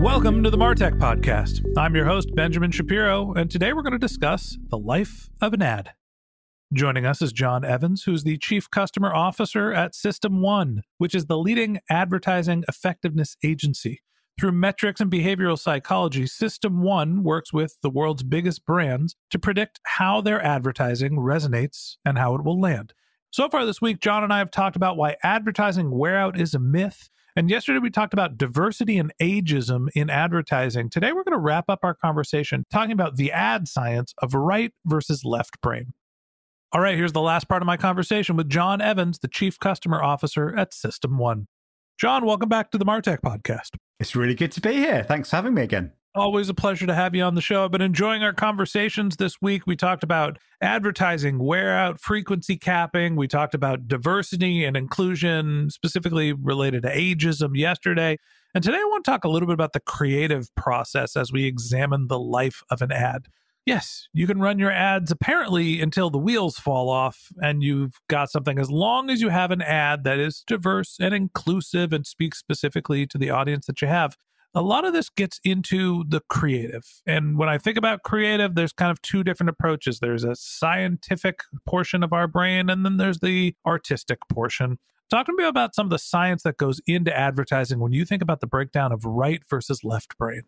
Welcome to the Martech Podcast. I'm your host, Benjamin Shapiro, and today we're going to discuss the life of an ad. Joining us is John Evans, who's the Chief Customer Officer at System One, which is the leading advertising effectiveness agency. Through metrics and behavioral psychology, System One works with the world's biggest brands to predict how their advertising resonates and how it will land. So far this week, John and I have talked about why advertising wear out is a myth and yesterday we talked about diversity and ageism in advertising. Today we're going to wrap up our conversation talking about the ad science of right versus left brain. All right, here's the last part of my conversation with John Evans, the Chief Customer Officer at System One. John, welcome back to the Martech podcast. It's really good to be here. Thanks for having me again. Always a pleasure to have you on the show. I've been enjoying our conversations this week. We talked about advertising, wear out, frequency capping. We talked about diversity and inclusion, specifically related to ageism yesterday. And today I want to talk a little bit about the creative process as we examine the life of an ad. Yes, you can run your ads apparently until the wheels fall off and you've got something as long as you have an ad that is diverse and inclusive and speaks specifically to the audience that you have a lot of this gets into the creative. And when I think about creative, there's kind of two different approaches there's a scientific portion of our brain, and then there's the artistic portion. Talk to me about some of the science that goes into advertising when you think about the breakdown of right versus left brain.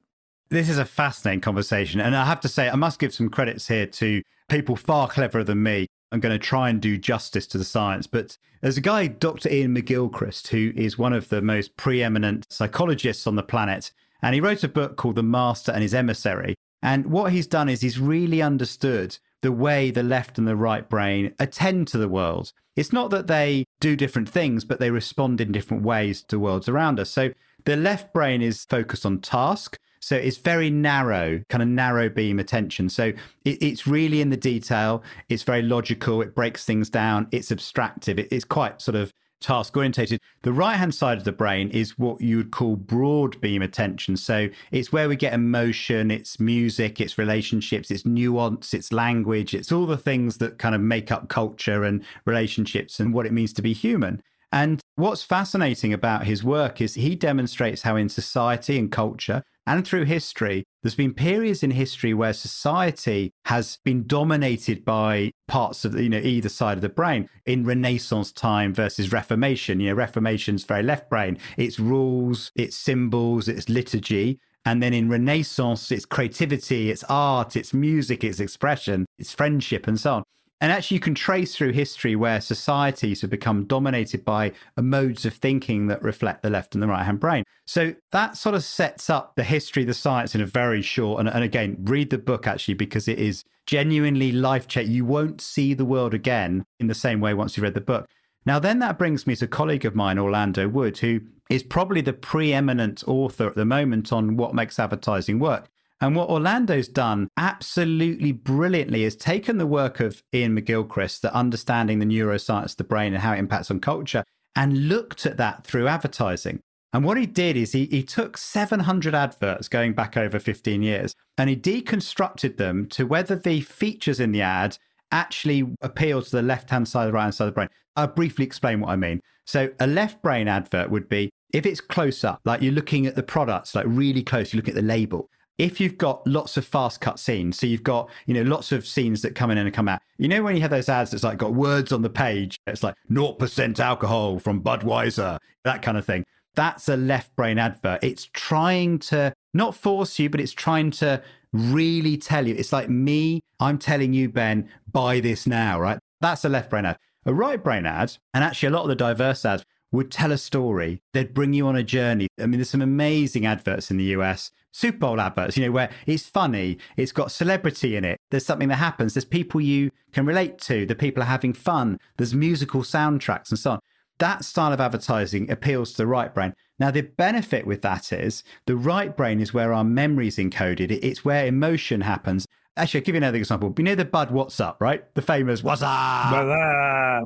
This is a fascinating conversation. And I have to say, I must give some credits here to people far cleverer than me. I'm going to try and do justice to the science. But there's a guy, Dr. Iain McGilchrist, who is one of the most preeminent psychologists on the planet. And he wrote a book called The Master and His Emissary. And what he's done is he's really understood the way the left and the right brain attend to the world. It's not that they do different things, but they respond in different ways to worlds around us. So the left brain is focused on task. So it's very narrow, kind of narrow beam attention. So it, it's really in the detail. It's very logical. It breaks things down. It's abstractive. It, it's quite sort of task orientated. The right hand side of the brain is what you would call broad beam attention. So it's where we get emotion, it's music, it's relationships, it's nuance, it's language, it's all the things that kind of make up culture and relationships and what it means to be human. And what's fascinating about his work is he demonstrates how in society and culture and through history, there's been periods in history where society has been dominated by parts of you know either side of the brain. In Renaissance time versus Reformation, you know, Reformation's very left brain. It's rules, it's symbols, it's liturgy. And then in Renaissance, it's creativity, it's art, it's music, it's expression, it's friendship, and so on. And actually, you can trace through history where societies have become dominated by modes of thinking that reflect the left and the right hand brain. So that sort of sets up the history, the science in a very short. And, and again, read the book actually, because it is genuinely life changing. You won't see the world again in the same way once you read the book. Now, then that brings me to a colleague of mine, Orlando Wood, who is probably the preeminent author at the moment on what makes advertising work. And what Orlando's done absolutely brilliantly is taken the work of Iain McGilchrist, the understanding the neuroscience of the brain and how it impacts on culture, and looked at that through advertising. And what he did is he, he took 700 adverts going back over 15 years and he deconstructed them to whether the features in the ad actually appeal to the left hand side, the right hand side of the brain. I'll briefly explain what I mean. So, a left brain advert would be if it's close up, like you're looking at the products, like really close, you look at the label. If you've got lots of fast cut scenes, so you've got, you know, lots of scenes that come in and come out. You know, when you have those ads that's like got words on the page, it's like 0% alcohol from Budweiser, that kind of thing. That's a left brain advert. It's trying to not force you, but it's trying to really tell you. It's like me, I'm telling you, Ben, buy this now, right? That's a left brain ad. A right brain ad, and actually a lot of the diverse ads would tell a story. They'd bring you on a journey. I mean, there's some amazing adverts in the US, Super Bowl adverts, you know, where it's funny, it's got celebrity in it. There's something that happens. There's people you can relate to. The people are having fun. There's musical soundtracks and so on. That style of advertising appeals to the right brain. Now, the benefit with that is the right brain is where our memory is encoded. It's where emotion happens. Actually, I'll give you another example. You know the Bud What's Up, right? The famous What's Up?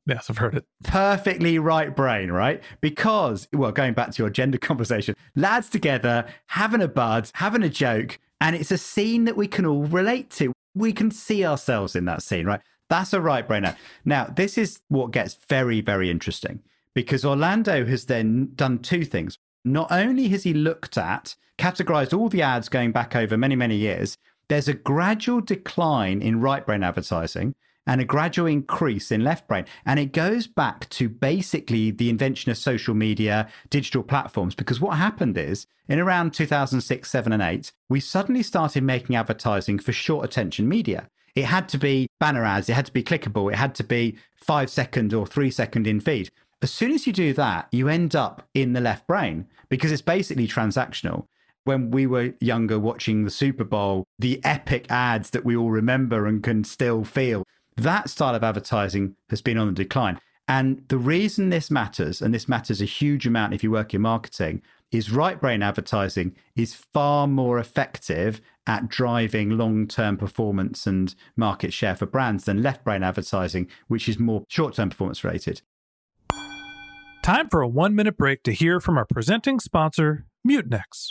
Yes, I've heard it. Perfectly right brain, right? Because, well, going back to your gender conversation, lads together, having a bud, having a joke, and it's a scene that we can all relate to. We can see ourselves in that scene, right? That's a right brainer. Now, this is what gets very, very interesting because Orlando has then done two things. Not only has he looked at, categorized all the ads going back over many, many years, there's a gradual decline in right brain advertising and a gradual increase in left brain. And it goes back to basically the invention of social media, digital platforms. Because what happened is in around 2006, 7, and 8, we suddenly started making advertising for short attention media. It had to be banner ads, it had to be clickable, it had to be five second or three second in feed. As soon as you do that, you end up in the left brain because it's basically transactional when we were younger watching the Super Bowl, the epic ads that we all remember and can still feel, that style of advertising has been on the decline. And the reason this matters, and this matters a huge amount if you work in marketing, is right brain advertising is far more effective at driving long term performance and market share for brands than left brain advertising, which is more short term performance related. Time for a one minute break to hear from our presenting sponsor, Mutinex.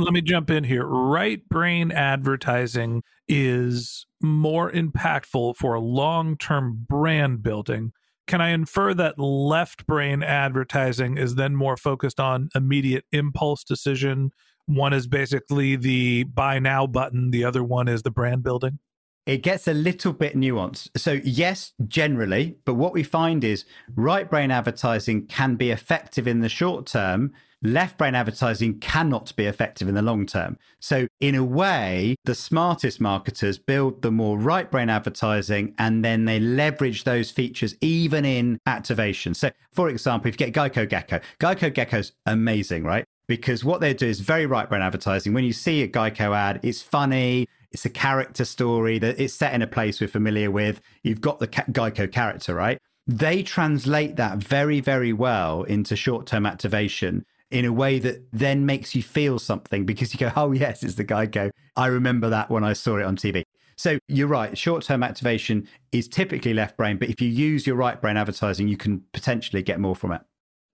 Let me jump in here. Right brain advertising is more impactful for long term brand building. Can I infer that left brain advertising is then more focused on immediate impulse decision? One is basically the buy now button, the other one is the brand building? It gets a little bit nuanced. So, yes, generally, but what we find is right brain advertising can be effective in the short term left brain advertising cannot be effective in the long term. So, in a way, the smartest marketers build the more right brain advertising and then they leverage those features even in activation. So, for example, if you get Geico Gecko, Geico Gecko's amazing, right? Because what they do is very right brain advertising. When you see a Geico ad, it's funny, it's a character story that it's set in a place we're familiar with. You've got the Geico character, right? they translate that very, very well into short term activation in a way that then makes you feel something because you go, oh, yes, it's the Geico. I remember that when I saw it on TV. So you're right. Short term activation is typically left brain, but if you use your right brain advertising, you can potentially get more from it.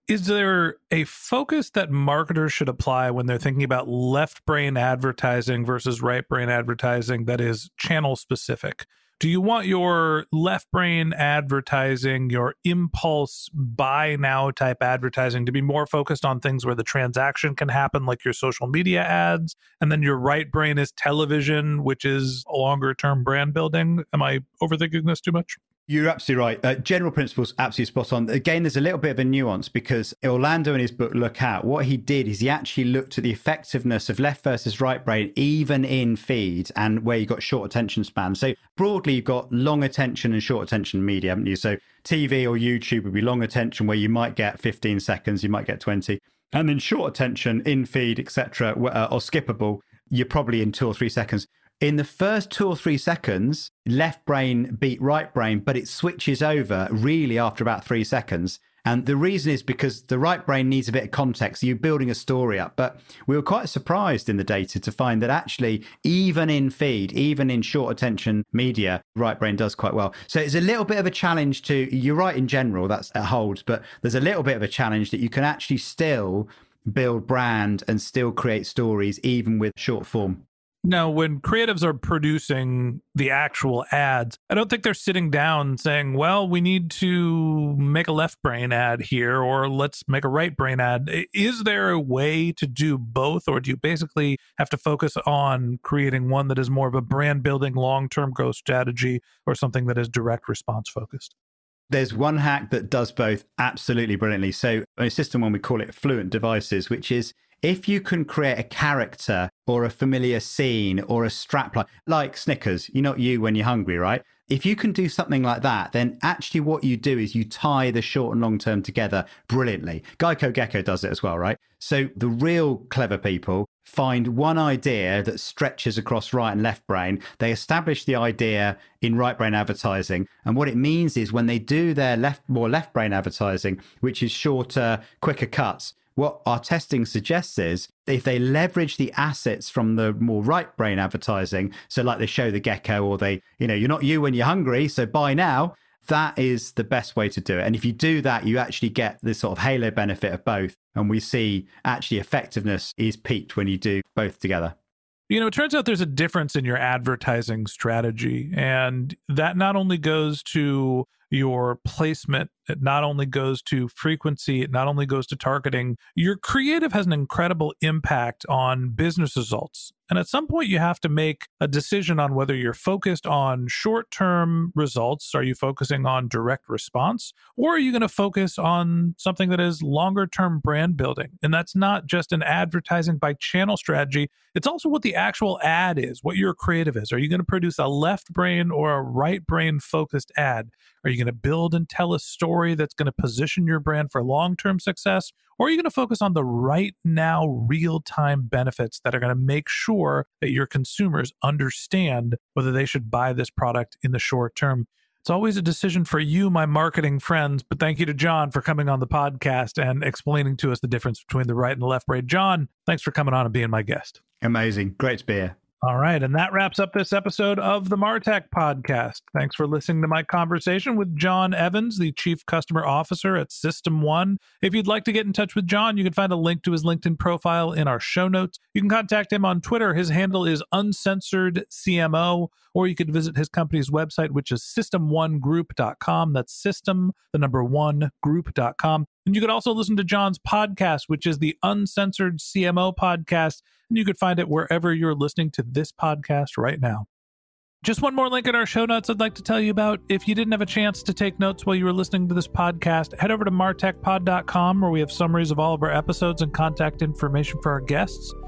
Is there a focus that marketers should apply when they're thinking about left brain advertising versus right brain advertising that is channel specific? Do you want your left brain advertising, your impulse buy now type advertising to be more focused on things where the transaction can happen, like your social media ads? And then your right brain is television, which is longer term brand building? Am I overthinking this too much? You're absolutely right. Uh, general principles, absolutely spot on. Again, there's a little bit of a nuance because Orlando in his book Look Out, what he did is he actually looked at the effectiveness of left versus right brain, even in feed and where you got short attention span. So broadly, you've got long attention and short attention media, haven't you? So TV or YouTube would be long attention where you might get 15 seconds, you might get 20. And then short attention in feed, etc., uh, or skippable, you're probably in two or three seconds in the first two or three seconds, left brain beat right brain, but it switches over really after about three seconds. And the reason is because the right brain needs a bit of context. You're building a story up. But we were quite surprised in the data to find that actually, even in feed, even in short attention media, right brain does quite well. So it's a little bit of a challenge to, you're right in general, that's that holds, but there's a little bit of a challenge that you can actually still build brand and still create stories, even with short form. Now, when creatives are producing the actual ads, I don't think they're sitting down saying, well, we need to make a left brain ad here or let's make a right brain ad. Is there a way to do both, or do you basically have to focus on creating one that is more of a brand building long term growth strategy or something that is direct response focused? There's one hack that does both absolutely brilliantly. So, a system one we call it Fluent Devices, which is if you can create a character or a familiar scene or a strapline, like Snickers, you're not you when you're hungry, right? If you can do something like that, then actually what you do is you tie the short and long term together brilliantly. Geico Gecko does it as well, right? So the real clever people find one idea that stretches across right and left brain. They establish the idea in right brain advertising. And what it means is when they do their left, more left brain advertising, which is shorter, quicker cuts, what our testing suggests is if they leverage the assets from the more right brain advertising, so like they show the gecko or they, you know, you're not you when you're hungry, so buy now, that is the best way to do it. And if you do that, you actually get this sort of halo benefit of both. And we see actually effectiveness is peaked when you do both together. You know, it turns out there's a difference in your advertising strategy. And that not only goes to your placement. It not only goes to frequency, it not only goes to targeting. Your creative has an incredible impact on business results. And at some point, you have to make a decision on whether you're focused on short term results. Are you focusing on direct response? Or are you going to focus on something that is longer term brand building? And that's not just an advertising by channel strategy, it's also what the actual ad is, what your creative is. Are you going to produce a left brain or a right brain focused ad? Are you going to build and tell a story that's going to position your brand for long term success? Or are you going to focus on the right now, real time benefits that are going to make sure that your consumers understand whether they should buy this product in the short term? It's always a decision for you, my marketing friends. But thank you to John for coming on the podcast and explaining to us the difference between the right and the left brain. John, thanks for coming on and being my guest. Amazing. Great to be here. All right. And that wraps up this episode of the Martech podcast. Thanks for listening to my conversation with John Evans, the Chief Customer Officer at System One. If you'd like to get in touch with John, you can find a link to his LinkedIn profile in our show notes. You can contact him on Twitter. His handle is uncensored CMO, or you could visit his company's website, which is systemonegroup.com. That's system, the number one group.com. And you could also listen to John's podcast, which is the Uncensored CMO podcast. And you could find it wherever you're listening to this podcast right now. Just one more link in our show notes I'd like to tell you about. If you didn't have a chance to take notes while you were listening to this podcast, head over to martechpod.com where we have summaries of all of our episodes and contact information for our guests.